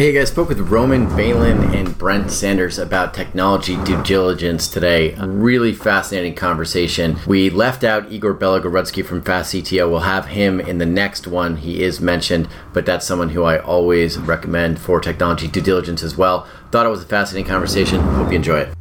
Hey guys, spoke with Roman Balin and Brent Sanders about technology due diligence today. A really fascinating conversation. We left out Igor Belogorudsky from Fast CTO. We'll have him in the next one. He is mentioned, but that's someone who I always recommend for technology due diligence as well. Thought it was a fascinating conversation. Hope you enjoy it.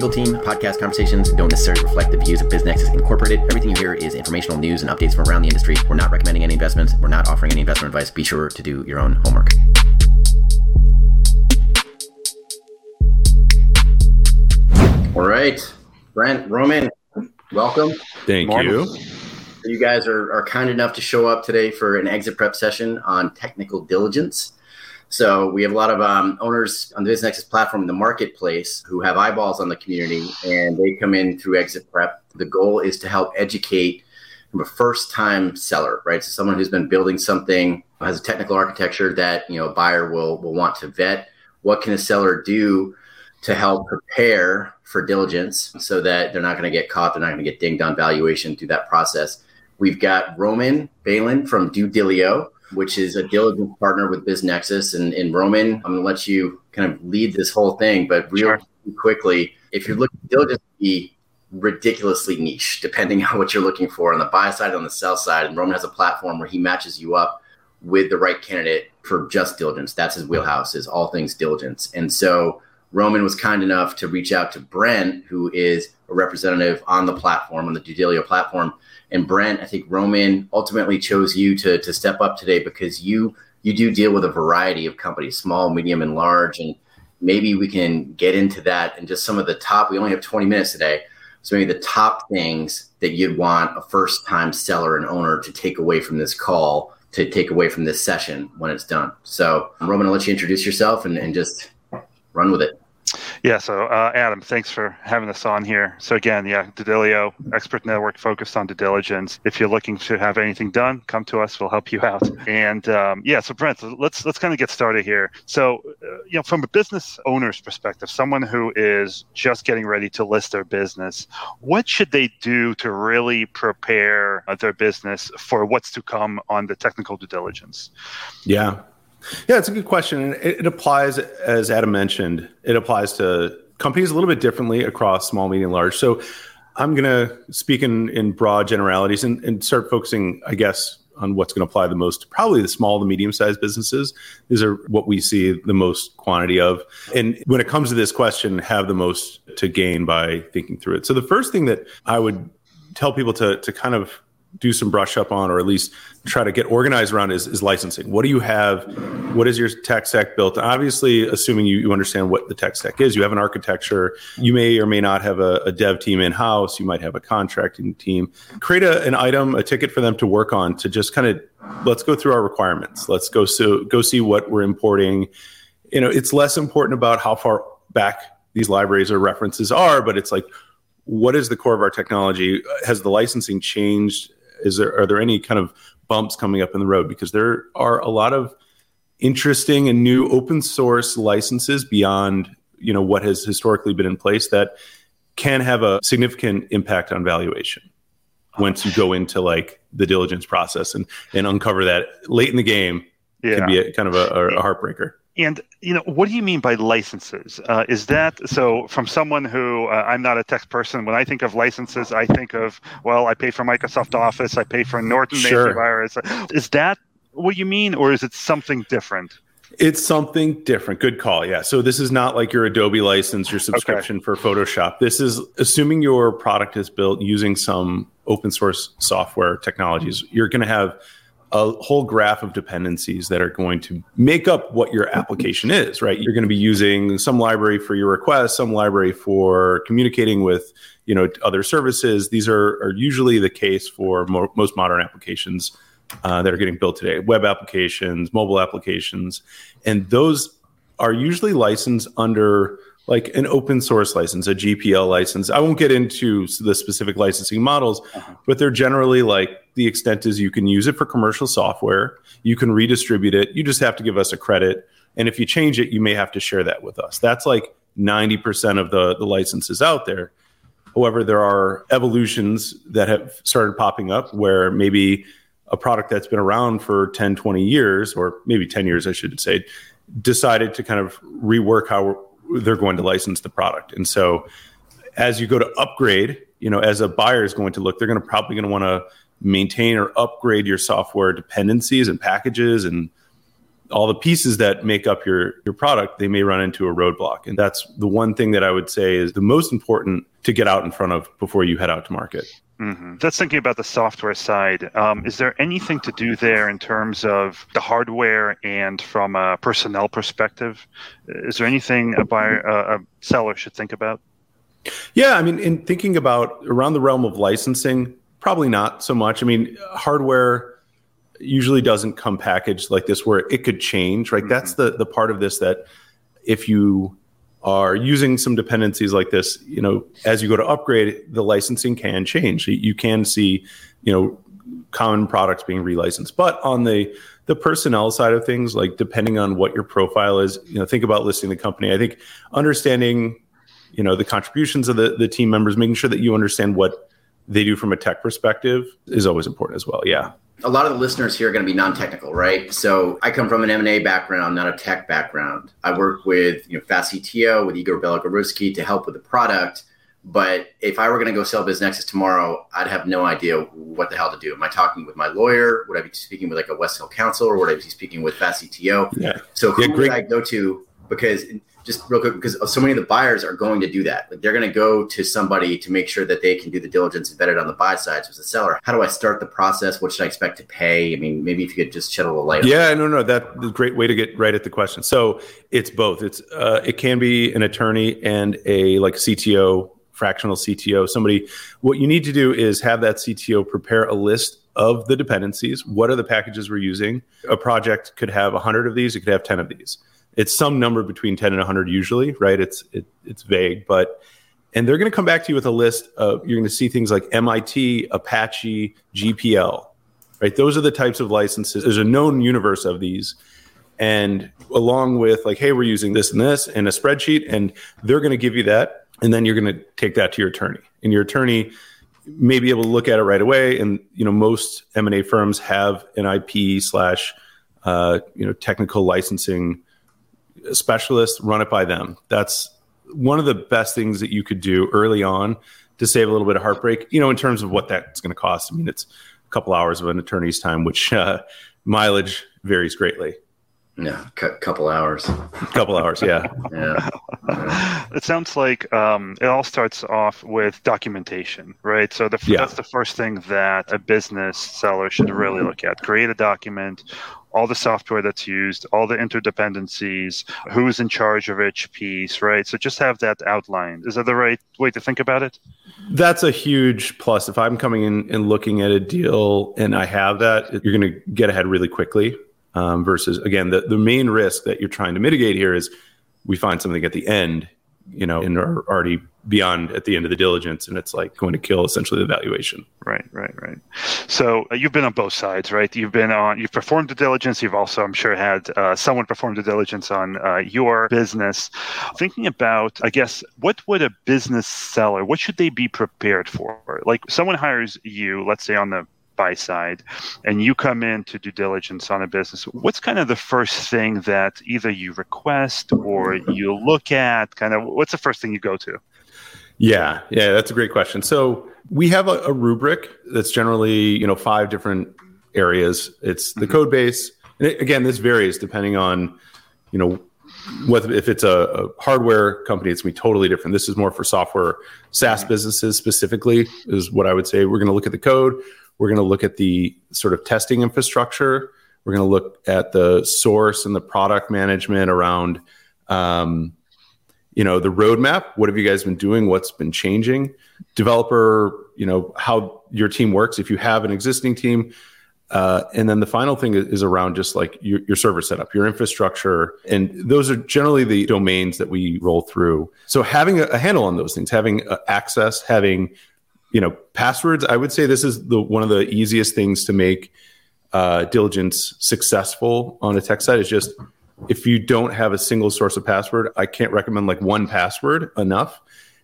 Legal team. Podcast conversations don't necessarily reflect the views of BizNexus Incorporated. Everything you hear is informational news and updates from around the industry. We're not recommending any investments. We're not offering any investment advice. Be sure to do your own homework. All right, Brent, Roman, welcome. Thank you. You guys are, are kind enough to show up today for an exit prep session on technical diligence. So we have a lot of um, owners on the BizNexus platform in the marketplace who have eyeballs on the community, and they come in through Exit Prep. The goal is to help educate from a first-time seller, right? So someone who's been building something has a technical architecture that you know a buyer will will want to vet. What can a seller do to help prepare for diligence so that they're not going to get caught, they're not going to get dinged on valuation through that process. We've got Roman Balin from DueDilio which is a diligence partner with BizNexus. And in Roman, I'm going to let you kind of lead this whole thing, but real sure. quickly, if you're looking diligence be ridiculously niche, depending on what you're looking for on the buy side, on the sell side. And Roman has a platform where he matches you up with the right candidate for just diligence. That's his wheelhouse, is all things diligence. And so Roman was kind enough to reach out to Brent, who is a representative on the platform, on the DueDilio platform, and Brent, I think Roman ultimately chose you to to step up today because you you do deal with a variety of companies, small, medium, and large, and maybe we can get into that and just some of the top. We only have 20 minutes today, so maybe the top things that you'd want a first time seller and owner to take away from this call, to take away from this session when it's done. So, Roman, I'll let you introduce yourself and, and just run with it. Yeah, so uh, Adam, thanks for having us on here. So again, yeah, DueDilio, expert network focused on due diligence. If you're looking to have anything done, come to us. We'll help you out. And um, yeah, so Brent, let's let's kind of get started here. So, uh, you know, from a business owner's perspective, someone who is just getting ready to list their business, what should they do to really prepare their business for what's to come on the technical due diligence? Yeah, yeah, it's a good question. It, it applies, as Adam mentioned, it applies to companies a little bit differently across small, medium, large. So I'm going to speak in, in broad generalities and, and start focusing, I guess, on what's going to apply the most probably the small to medium sized businesses these are what we see the most quantity of and when it comes to this question have the most to gain by thinking through it so the first thing that i would tell people to to kind of do some brush up on, or at least try to get organized around is, is licensing. What do you have? What is your tech stack built? Obviously, assuming you, you understand what the tech stack is, you have an architecture. You may or may not have a, a dev team in house. You might have a contracting team. Create a, an item, a ticket for them to work on to just kind of let's go through our requirements. Let's go so go see what we're importing. You know, it's less important about how far back these libraries or references are, but it's like what is the core of our technology? Has the licensing changed is there are there any kind of bumps coming up in the road because there are a lot of interesting and new open source licenses beyond you know what has historically been in place that can have a significant impact on valuation once you go into like the diligence process and and uncover that late in the game yeah. can be a, kind of a, a heartbreaker and you know, what do you mean by licenses? Uh, is that so? From someone who uh, I'm not a tech person, when I think of licenses, I think of well, I pay for Microsoft Office, I pay for Norton sure. antivirus. Is that what you mean, or is it something different? It's something different. Good call. Yeah. So this is not like your Adobe license, your subscription okay. for Photoshop. This is assuming your product is built using some open source software technologies. You're going to have a whole graph of dependencies that are going to make up what your application is, right? You're going to be using some library for your request, some library for communicating with, you know, other services. These are, are usually the case for mo- most modern applications uh, that are getting built today, web applications, mobile applications, and those are usually licensed under like an open source license, a GPL license. I won't get into the specific licensing models, uh-huh. but they're generally like the extent is you can use it for commercial software, you can redistribute it, you just have to give us a credit. And if you change it, you may have to share that with us. That's like 90% of the, the licenses out there. However, there are evolutions that have started popping up where maybe a product that's been around for 10, 20 years, or maybe 10 years, I should say, decided to kind of rework how they're going to license the product. And so as you go to upgrade, you know, as a buyer is going to look, they're going to probably going to want to maintain or upgrade your software dependencies and packages and all the pieces that make up your your product they may run into a roadblock and that's the one thing that i would say is the most important to get out in front of before you head out to market Mm-hmm. That's thinking about the software side. Um, is there anything to do there in terms of the hardware and from a personnel perspective? Is there anything a buyer, uh, a seller should think about? Yeah, I mean, in thinking about around the realm of licensing, probably not so much. I mean, hardware usually doesn't come packaged like this where it could change, right? Mm-hmm. That's the the part of this that if you are using some dependencies like this, you know, as you go to upgrade, the licensing can change. You can see, you know, common products being relicensed. But on the the personnel side of things, like depending on what your profile is, you know, think about listing the company. I think understanding, you know, the contributions of the, the team members, making sure that you understand what they do from a tech perspective is always important as well. Yeah a lot of the listeners here are going to be non-technical, right? So I come from an M&A background, not a tech background. I work with you know Fast CTO with Igor Belogorski to help with the product. But if I were going to go sell BizNexus tomorrow, I'd have no idea what the hell to do. Am I talking with my lawyer? Would I be speaking with like a West Hill counsel, or would I be speaking with Fast CTO? Yeah. So who yeah, would I go to? Because just real quick because so many of the buyers are going to do that. Like they're going to go to somebody to make sure that they can do the diligence and embedded on the buy side. So as a seller, how do I start the process? What should I expect to pay? I mean, maybe if you could just shed a little light. Yeah, no, no, that's a great way to get right at the question. So it's both. It's uh, it can be an attorney and a like CTO, fractional CTO. Somebody. What you need to do is have that CTO prepare a list of the dependencies. What are the packages we're using? A project could have 100 of these. It could have 10 of these it's some number between 10 and 100 usually right? It's it, it's vague but and they're going to come back to you with a list of you're going to see things like mit apache gpl right? Those are the types of licenses. There's a known universe of these. And along with like hey we're using this and this in a spreadsheet and they're going to give you that and then you're going to take that to your attorney. And your attorney may be able to look at it right away and you know most m&a firms have an ip slash uh, you know technical licensing specialist, run it by them. That's one of the best things that you could do early on to save a little bit of heartbreak, you know, in terms of what that's going to cost. I mean, it's a couple hours of an attorney's time, which uh, mileage varies greatly. Yeah, a couple hours. A couple hours, yeah. yeah. It sounds like um, it all starts off with documentation, right? So the, yeah. that's the first thing that a business seller should really look at. Create a document, all the software that's used, all the interdependencies, who's in charge of each piece, right? So just have that outlined. Is that the right way to think about it? That's a huge plus. If I'm coming in and looking at a deal and I have that, you're going to get ahead really quickly. Um, versus, again, the, the main risk that you're trying to mitigate here is we find something at the end, you know, and are already beyond at the end of the diligence and it's like going to kill essentially the valuation. Right right right. So uh, you've been on both sides right? You've been on you've performed the diligence. You've also i'm sure had uh, someone perform the diligence on uh, your business. Thinking about i guess what would a business seller what should they be prepared for? Like someone hires you let's say on the buy side and you come in to do diligence on a business, what's kind of the first thing that either you request or you look at? Kind of what's the first thing you go to? Yeah, yeah, that's a great question. So we have a, a rubric that's generally you know five different areas. It's the mm-hmm. code base, and it, again, this varies depending on you know whether if it's a, a, hardware company, it's gonna be totally different. This is more for software SaaS mm-hmm. businesses specifically, is what I would say. We're going to look at the code. We're going to look at the sort of testing infrastructure. We're going to look at the source and the product management around um, you know the roadmap what have you guys been doing what's been changing developer you know how your team works if you have an existing team Uh, and then the final thing is around just like your, your, server setup, your infrastructure. And those are generally the domains that we roll through. So having a, a handle on those things, having uh, access, having, you know, passwords, I would say this is the one of the easiest things to make uh, diligence successful on a tech side is just if you don't have a single source of password, I can't recommend like 1Password enough.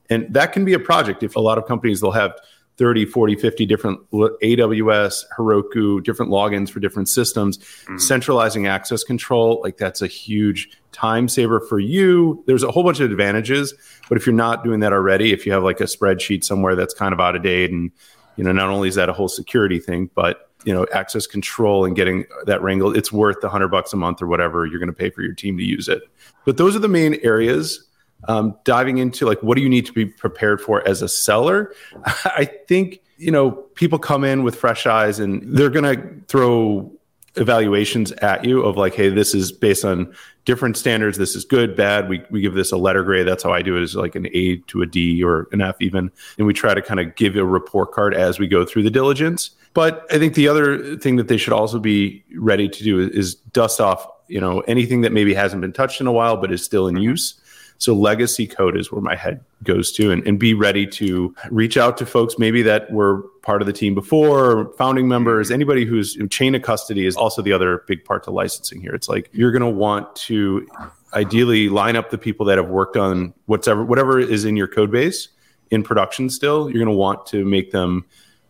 And that can be a project. If a lot of companies, they'll have 30, 40, 50 different AWS, Heroku, different logins for different systems, mm-hmm. centralizing access control, like that's a huge time saver for you. There's a whole bunch of advantages, but if you're not doing that already, if you have like a spreadsheet somewhere that's kind of out of date and you know, not only is that a whole security thing, but you know, access control and getting that wrangled, it's worth the hundred bucks a month or whatever you're going to pay for your team to use it. But those are the main areas um, diving into like what do you need to be prepared for as a seller? I think you know people come in with fresh eyes and they're going to throw evaluations at you of like hey this is based on different standards. This is good bad. We, we give this a letter grade. That's how i do it is like an a to a d or an f even. And we try to kind of give a report card as we go through the diligence but i think the other thing that they should also be ready to do is dust off you know anything that maybe hasn't been touched in a while but is still in mm-hmm. use so legacy code is where my head goes to and, and be ready to reach out to folks maybe that were part of the team before, founding members, mm-hmm. anybody who's chain of custody is also the other big part to licensing here. It's like you're going to want to ideally line up the people that have worked on whatever whatever is in your code base in production still. You're going to want to make them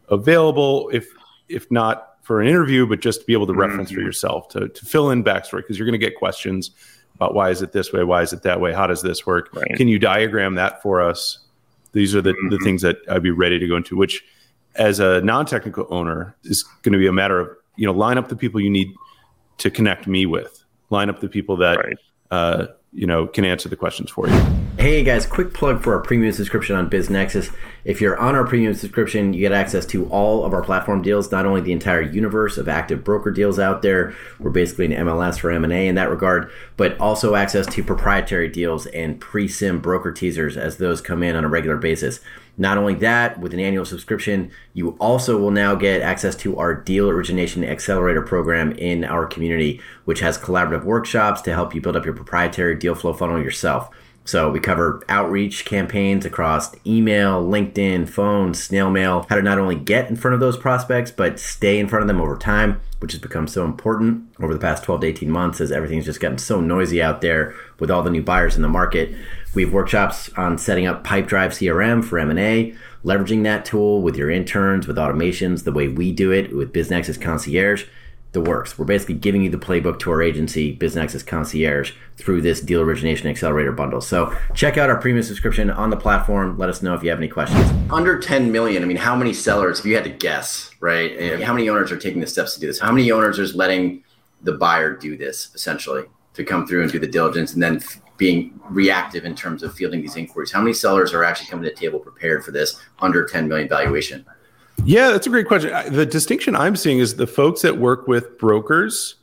available if if not for an interview, but just to be able to reference mm-hmm. for yourself to, to fill in backstory because you're going to get questions about why is it this way, why is it that way, how does this work? Right. Can you diagram that for us? These are the, mm-hmm. the things that I'd be ready to go into, which as a non-technical owner is going to be a matter of, you know, line up the people you need to connect me with, line up the people that, right. uh, you know, can answer the questions for you. Hey guys, quick plug for our premium subscription on BizNexus. If you're on our premium subscription, you get access to all of our platform deals, not only the entire universe of active broker deals out there. We're basically an MLS for M&A in that regard, but also access to proprietary deals and pre-CIM broker teasers as those come in on a regular basis. Not only that, with an annual subscription, you also will now get access to our Deal Origination Accelerator program in our community, which has collaborative workshops to help you build up your proprietary deal flow funnel yourself. So we cover outreach campaigns across email, LinkedIn, phone, snail mail, how to not only get in front of those prospects, but stay in front of them over time, which has become so important over the past 12 to 18 months as everything's just gotten so noisy out there with all the new buyers in the market. We have workshops on setting up Pipedrive CRM for M&A, leveraging that tool with your interns, with automations, the way we do it with BizNexus Concierge the works. We're basically giving you the playbook to our agency, BizNexus Concierge, through this deal origination accelerator bundle. So check out our premium subscription on the platform. Let us know if you have any questions. Under 10 million, I mean, how many sellers, if you had to guess, right? How many owners are taking the steps to do this? How many owners are letting the buyer do this essentially to come through and do the diligence and then being reactive in terms of fielding these inquiries? How many sellers are actually coming to the table prepared for this under 10 million valuation? Yeah, that's a great question. The distinction I'm seeing is the folks that work with brokers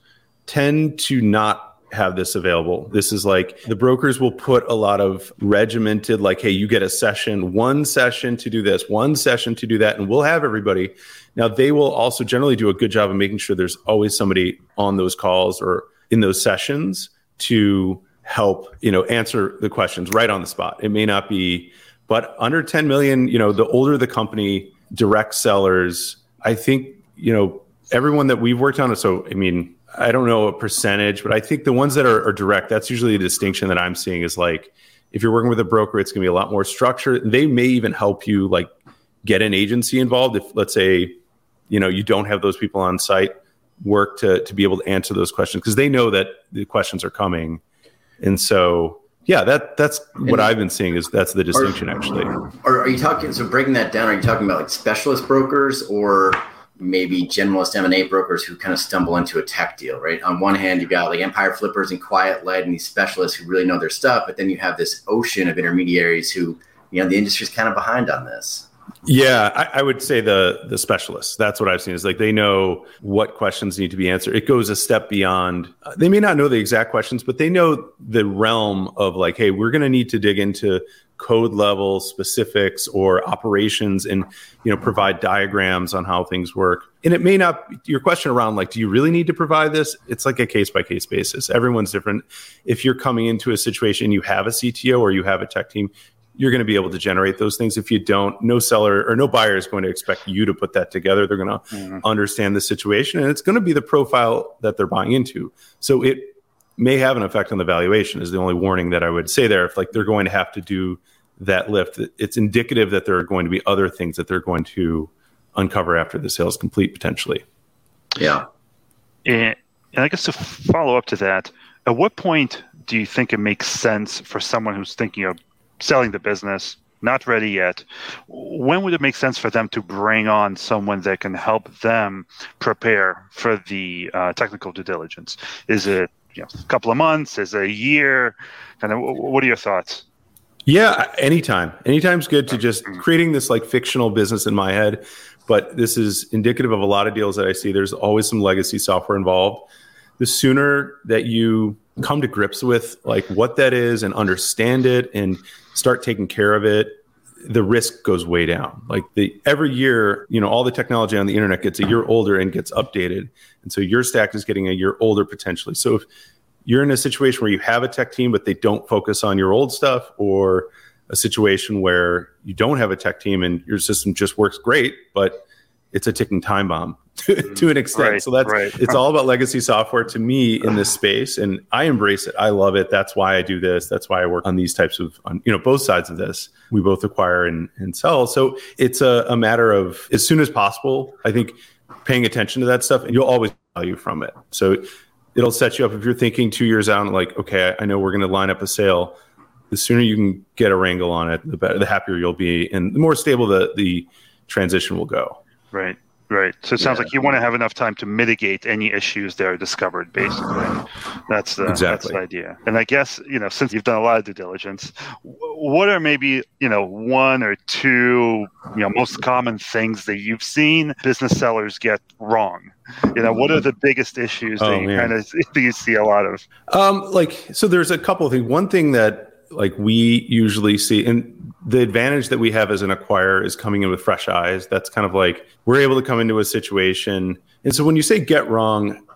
tend to not have this available. This is like the brokers will put a lot of regimented, like, hey, you get a session, one session to do this, one session to do that, and we'll have everybody. Now, they will also generally do a good job of making sure there's always somebody on those calls or in those sessions to help, you know, answer the questions right on the spot. It may not be, but under 10 million, you know, the older the company, direct sellers, I think, you know, everyone that we've worked on, so I mean, I don't know a percentage, but I think the ones that are, are direct, that's usually the distinction that I'm seeing is like, if you're working with a broker, it's going to be a lot more structured. They may even help you like get an agency involved. If let's say, you know, you don't have those people on site work to, to be able to answer those questions because they know that the questions are coming. And so yeah, that that's what and I've been seeing is that's the distinction are, actually. Are, are you talking? So breaking that down, are you talking about like specialist brokers or maybe generalist M and A brokers who kind of stumble into a tech deal? Right. On one hand, you've got like empire flippers and Quiet Light and these specialists who really know their stuff, but then you have this ocean of intermediaries who, you know, the industry's kind of behind on this. Yeah, I, I, would say the the specialists. That's what I've seen. Is like they know what questions need to be answered. It goes a step beyond. Uh, they may not know the exact questions, but they know the realm of like, hey, we're going to need to dig into code level specifics or operations, and you know, provide diagrams on how things work. And it may not. Your question around like, do you really need to provide this? It's like a case by case basis. Everyone's different. If you're coming into a situation, you have a CTO or you have a tech team, you're going to be able to generate those things. If you don't, no seller or no buyer is going to expect you to put that together. They're going to mm-hmm. understand the situation and it's going to be the profile that they're buying into. So it may have an effect on the valuation is the only warning that I would say there. If like they're going to have to do that lift, it's indicative that there are going to be other things that they're going to uncover after the sale is complete potentially. Yeah. And, and I guess to follow up to that, at what point do you think it makes sense for someone who's thinking of selling the business, not ready yet. When would it make sense for them to bring on someone that can help them prepare for the uh, technical due diligence? Is it you know, a couple of months? Is it a year? Kind of. What are your thoughts? Yeah, anytime. Anytime's good to just mm-hmm. creating this like fictional business in my head, but this is indicative of a lot of deals that I see. There's always some legacy software involved. The sooner that you come to grips with like what that is and understand it and start taking care of it the risk goes way down. Like the every year you know all the technology on the internet gets a year older and gets updated. And so your stack is getting a year older potentially. So if you're in a situation where you have a tech team but they don't focus on your old stuff or a situation where you don't have a tech team and your system just works great but it's a ticking time bomb to, mm-hmm. to an extent. Right, so that's right. it's all about legacy software to me in this space, and I embrace it. I love it. That's why I do this. That's why I work on these types of on, you know both sides of this. We both acquire and, and sell. So it's a, a matter of as soon as possible. I think paying attention to that stuff, and you'll always value from it. So it'll set you up if you're thinking two years out, and like, okay, I know we're going to line up a sale. The sooner you can get a wrangle on it, the better, the happier you'll be, and the more stable the the transition will go. Right. Right. So it sounds yeah. like you want to have enough time to mitigate any issues that are discovered, basically. That's the, exactly. that's the idea. And I guess, you know, since you've done a lot of due diligence, what are maybe, you know, one or two, you know, most common things that you've seen business sellers get wrong? You know, what are the biggest issues oh, that you man. kind of that you see a lot of? Um, like, so there's a couple of things. One thing that like we usually see, and the advantage that we have as an acquirer is coming in with fresh eyes. That's kind of like we're able to come into a situation. And so when you say get wrong,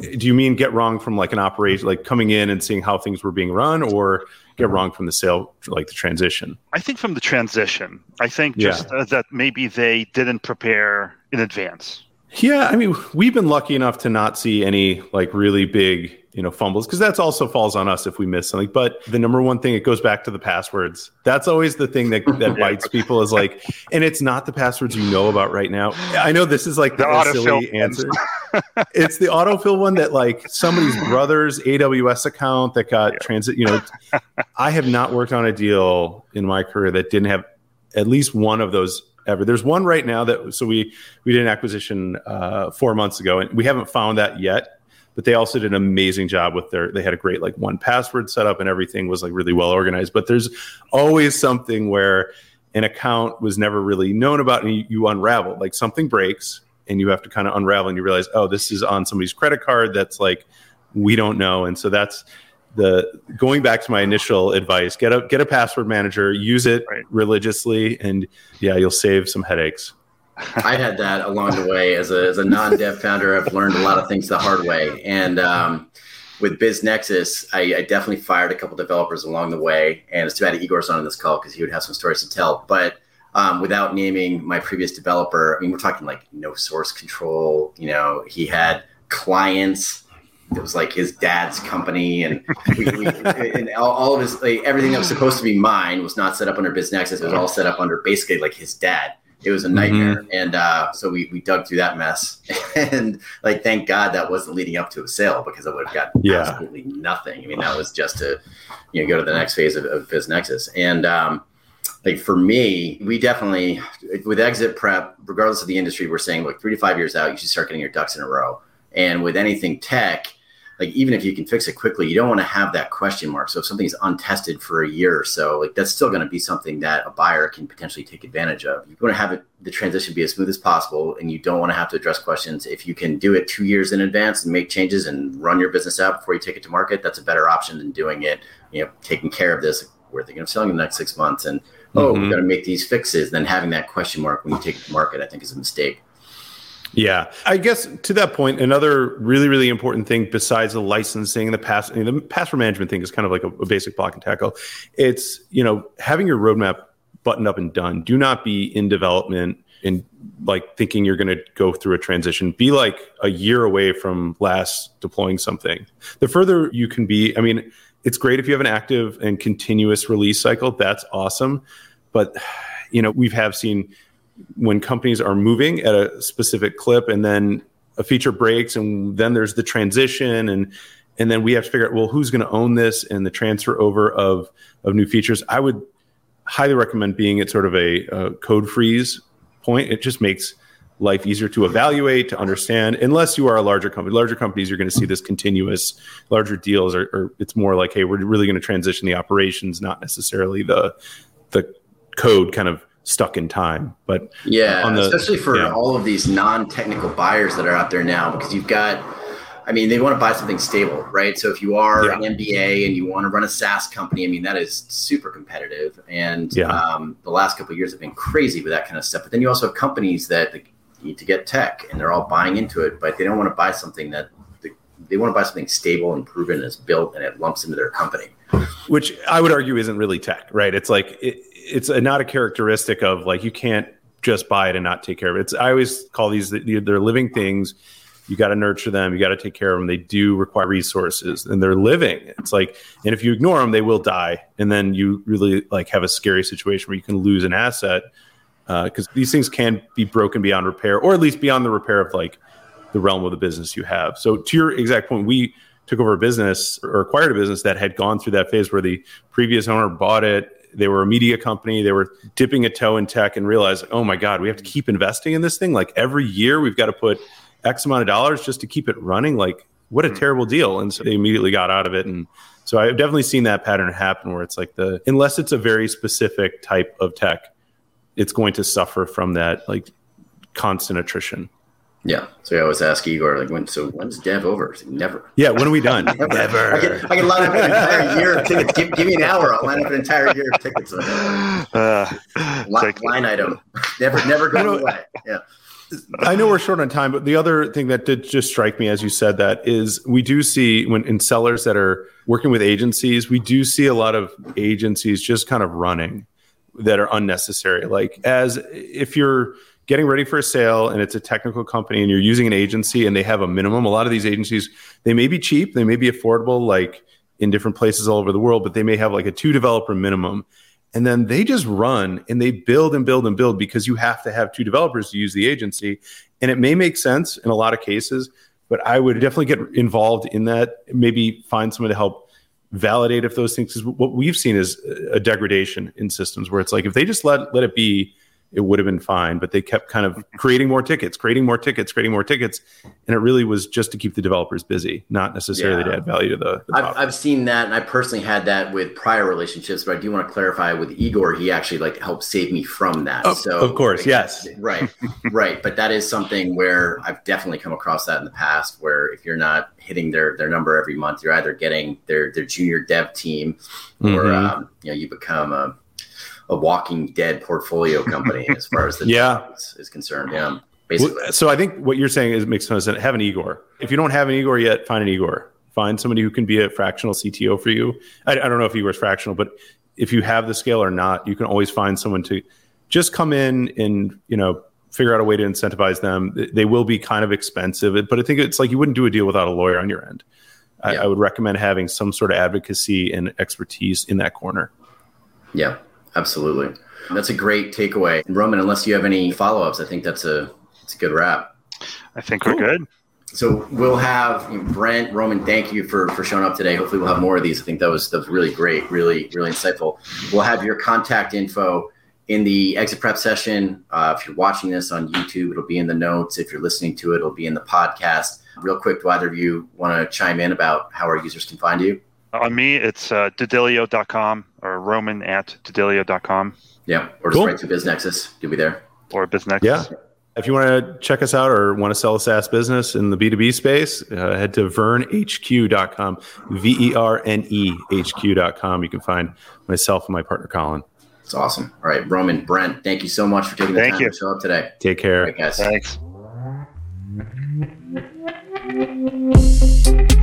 do you mean get wrong from like an operation, like coming in and seeing how things were being run, or get wrong from the sale, like the transition? I think from the transition. I think just yeah. uh, that maybe they didn't prepare in advance. Yeah, I mean, we've been lucky enough to not see any like really big you know fumbles because that's also falls on us if we miss something. But the number one thing it goes back to the passwords. That's always the thing that, that bites people is like and it's not the passwords you know about right now. I know this is like the, the silly answer. It's the autofill one that like somebody's brother's aws account that got yeah. transit you know i have not worked on a deal in my career that didn't have at least one of those ever. There's one right now that so we we did an acquisition uh, four months ago, and we haven't found that yet but they also did an amazing job with their they had a great like 1Password setup and everything was like really well organized but there's always something where an account was never really known about and you, you unravel like something breaks and you have to kind of unravel and you realize oh this is on somebody's credit card that's like we don't know and so that's the going back to my initial advice get a get a password manager use it right. religiously and yeah you'll save some headaches I had that along the way as a, as a non-dev founder. I've learned a lot of things the hard way, and um, with BizNexus, I, I, definitely fired a couple developers along the way. And it's too bad Igor's not on this call because he would have some stories to tell. But um, without naming my previous developer, I mean, we're talking like no source control. You know, he had clients. It was like his dad's company, and, we, we, and all, all, of his like, everything that was supposed to be mine was not set up under BizNexus. It was all set up under basically like his dad it was a nightmare. Mm-hmm. And uh, so we, we dug through that mess. and like, thank God that wasn't leading up to a sale because I would have got yeah. absolutely nothing. I mean, that was just to, you know, go to the next phase of, of BizNexus. And um, like for me, we definitely, with exit prep, regardless of the industry, we're saying like three to five years out, you should start getting your ducks in a row. And with anything tech, like even if you can fix it quickly, you don't want to have that question mark. So if something's untested for a year or so, like that's still going to be something that a buyer can potentially take advantage of. You want to have it, the transition be as smooth as possible, and you don't want to have to address questions. If you can do it two years in advance and make changes and run your business out before you take it to market, that's a better option than doing it. You know, taking care of this. We're thinking of selling in the next six months, and oh, mm-hmm. we're going to make these fixes. Then having that question mark when you take it to market, I think, is a mistake. Yeah, I guess to that point, another really, really important thing besides the licensing, the pass, I mean, the password management thing is kind of like a, a, basic block and tackle. It's you know having your roadmap buttoned up and done. Do not be in development and like thinking you're going to go through a transition. Be like a year away from last deploying something. The further you can be, I mean, it's great if you have an active and continuous release cycle. That's awesome, but you know we've have seen when companies are moving at a specific clip and then a feature breaks and then there's the transition and and then we have to figure out well who's going to own this and the transfer over of of new features. I would highly recommend being at sort of a, a code freeze point. It just makes life easier to evaluate to understand unless you are a larger company. Larger companies you're going to see this continuous larger deals or, or it's more like hey we're really going to transition the operations not necessarily the the code kind of stuck in time. But yeah, the, especially for yeah. all of these non-technical buyers that are out there now, because you've got, I mean, they want to buy something stable, right? So if you are yeah. an MBA and you want to run a SaaS company, I mean, that is super competitive. And yeah. um, the last couple of years have been crazy with that kind of stuff. But then you also have companies that need to get tech and they're all buying into it, but they don't want to buy something that they want to buy something stable and proven and is built and it lumps into their company. Which I would argue isn't really tech, right? It's like it, it's a, not a characteristic of like you can't just buy it and not take care of it. It's I always call these they're living things. You got to nurture them. You got to take care of them. They do require resources, and they're living. It's like, and if you ignore them, they will die, and then you really like have a scary situation where you can lose an asset because uh, these things can be broken beyond repair, or at least beyond the repair of like the realm of the business you have. So to your exact point, we took over a business or acquired a business that had gone through that phase where the previous owner bought it they were a media company. They were dipping a toe in tech and realized, oh my God, we have to keep investing in this thing. Like every year, we've got to put X amount of dollars just to keep it running. Like, what a hmm. terrible deal. And so they immediately got out of it. And so I've definitely seen that pattern happen where it's like the, unless it's a very specific type of tech, it's going to suffer from that like constant attrition. Yeah. So I always ask Igor, like, when, so when's Dev over? Like, Never. Yeah. When are we done? Never. Never. I can, I can line up an entire year of tickets. Give, give, me an hour. I'll line up an entire year of tickets. Uh, line, line item. Never, never go away. Yeah. I know we're short on time, but the other thing that did just strike me as you said that is we do see when in sellers that are working with agencies, we do see a lot of agencies just kind of running that are unnecessary. Like as if you're getting ready for a sale and it's a technical company and you're using an agency and they have a minimum. A lot of these agencies they may be cheap they may be affordable like in different places all over the world but they may have like a two developer minimum. And then they just run and they build and build and build because you have to have two developers to use the agency. And it may make sense in a lot of cases but i would definitely get involved in that maybe find someone to help validate if those things Because what we've seen is a degradation in systems where it's like if they just let let it be it would have been fine. But they kept kind of creating more tickets, creating more tickets, creating more tickets, and it really was just to keep the developers busy, not necessarily yeah. to add value to the. the I've, I've, seen that, and I personally had that with prior relationships. But I do want to clarify with Igor, he actually like helped save me from that. Oh, so of course, like, yes, right, right. But that is something where I've definitely come across that in the past, where if you're not hitting their their number every month, you're either getting their their junior dev team, or mm-hmm. um, you know you become a a Walking Dead portfolio company as far as the yeah is, is, concerned. Yeah, basically. So I think what you're saying is makes sense. Have an Igor. If you don't have an Igor yet, find an Igor. Find somebody who can be a fractional CTO for you. I, I don't know if Igor's fractional, but if you have the scale or not, you can always find someone to just come in and you know figure out a way to incentivize them. They will be kind of expensive, but I think it's like you wouldn't do a deal without a lawyer on your end. I, yeah. I would recommend having some sort of advocacy and expertise in that corner. Yeah, Absolutely. That's a great takeaway. Roman, unless you have any follow ups, I think that's a, that's a good wrap. I think cool. we're good. So we'll have you know, Brent, Roman. Thank you for for showing up today. Hopefully, we'll have more of these. I think that was that was really great, really really insightful. We'll have your contact info in the exit prep session. Uh, if you're watching this on YouTube, it'll be in the notes. If you're listening to it, it'll be in the podcast. Real quick, do either of you want to chime in about how our users can find you? On me, it's uh, DueDilio.com or Roman at DueDilio.com. Yeah, or just cool. right to BizNexus. You'll be there. Or BizNexus. Yeah. If you want to check us out or want to sell a SaaS business in the B2B space, uh, head to vernehq.com, V E R N E H Q.com. You can find myself and my partner, Colin. It's awesome. All right, Roman, Brent, thank you so much for taking the thank time you. to show up today. Take care. Right, guys. Thanks.